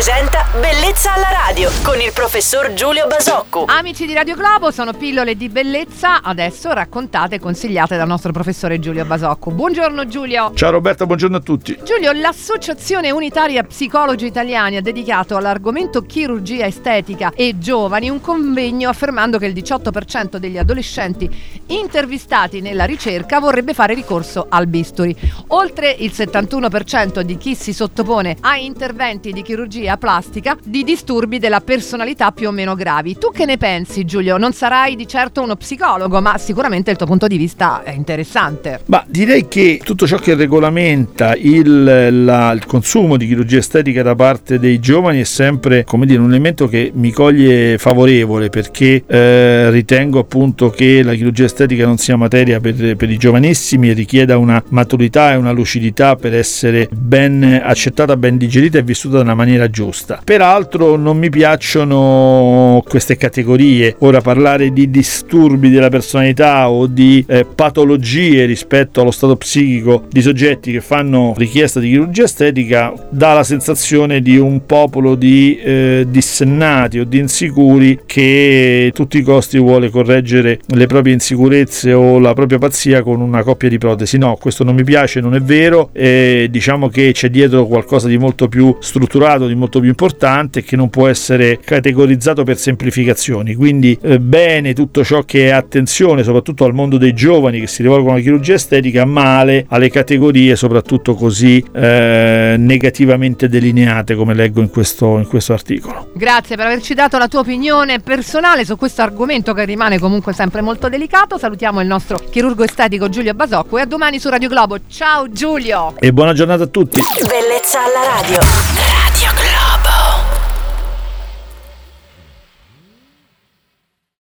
presenta Bellezza alla radio con il professor Giulio Basocco. Amici di Radio Globo, sono pillole di bellezza, adesso raccontate e consigliate dal nostro professore Giulio Basocco. Buongiorno Giulio. Ciao Roberta, buongiorno a tutti. Giulio, l'Associazione Unitaria Psicologi Italiani ha dedicato all'argomento chirurgia estetica e giovani un convegno affermando che il 18% degli adolescenti intervistati nella ricerca vorrebbe fare ricorso al bisturi. Oltre il 71% di chi si sottopone a interventi di chirurgia plastica di disturbi della personalità più o meno gravi. Tu che ne pensi, Giulio? Non sarai di certo uno psicologo, ma sicuramente il tuo punto di vista è interessante. Ma direi che tutto ciò che regolamenta il, la, il consumo di chirurgia estetica da parte dei giovani è sempre come dire, un elemento che mi coglie favorevole perché eh, ritengo appunto che la chirurgia estetica non sia materia per, per i giovanissimi e richieda una maturità e una lucidità per essere ben accettata, ben digerita e vissuta da una maniera giusta. Peraltro non mi piacciono queste categorie. Ora parlare di disturbi della personalità o di eh, patologie rispetto allo stato psichico di soggetti che fanno richiesta di chirurgia estetica dà la sensazione di un popolo di eh, dissennati o di insicuri che a tutti i costi vuole correggere le proprie insicurezze o la propria pazzia con una coppia di protesi. No, questo non mi piace, non è vero. E diciamo che c'è dietro qualcosa di molto più strutturato, di molto più importante che non può essere categorizzato per semplificazioni. Quindi eh, bene tutto ciò che è attenzione soprattutto al mondo dei giovani che si rivolgono alla chirurgia estetica, male alle categorie soprattutto così eh, negativamente delineate come leggo in questo, in questo articolo. Grazie per averci dato la tua opinione personale su questo argomento che rimane comunque sempre molto delicato. Salutiamo il nostro chirurgo estetico Giulio Basocco e a domani su Radio Globo. Ciao Giulio! E buona giornata a tutti! Bellezza alla radio.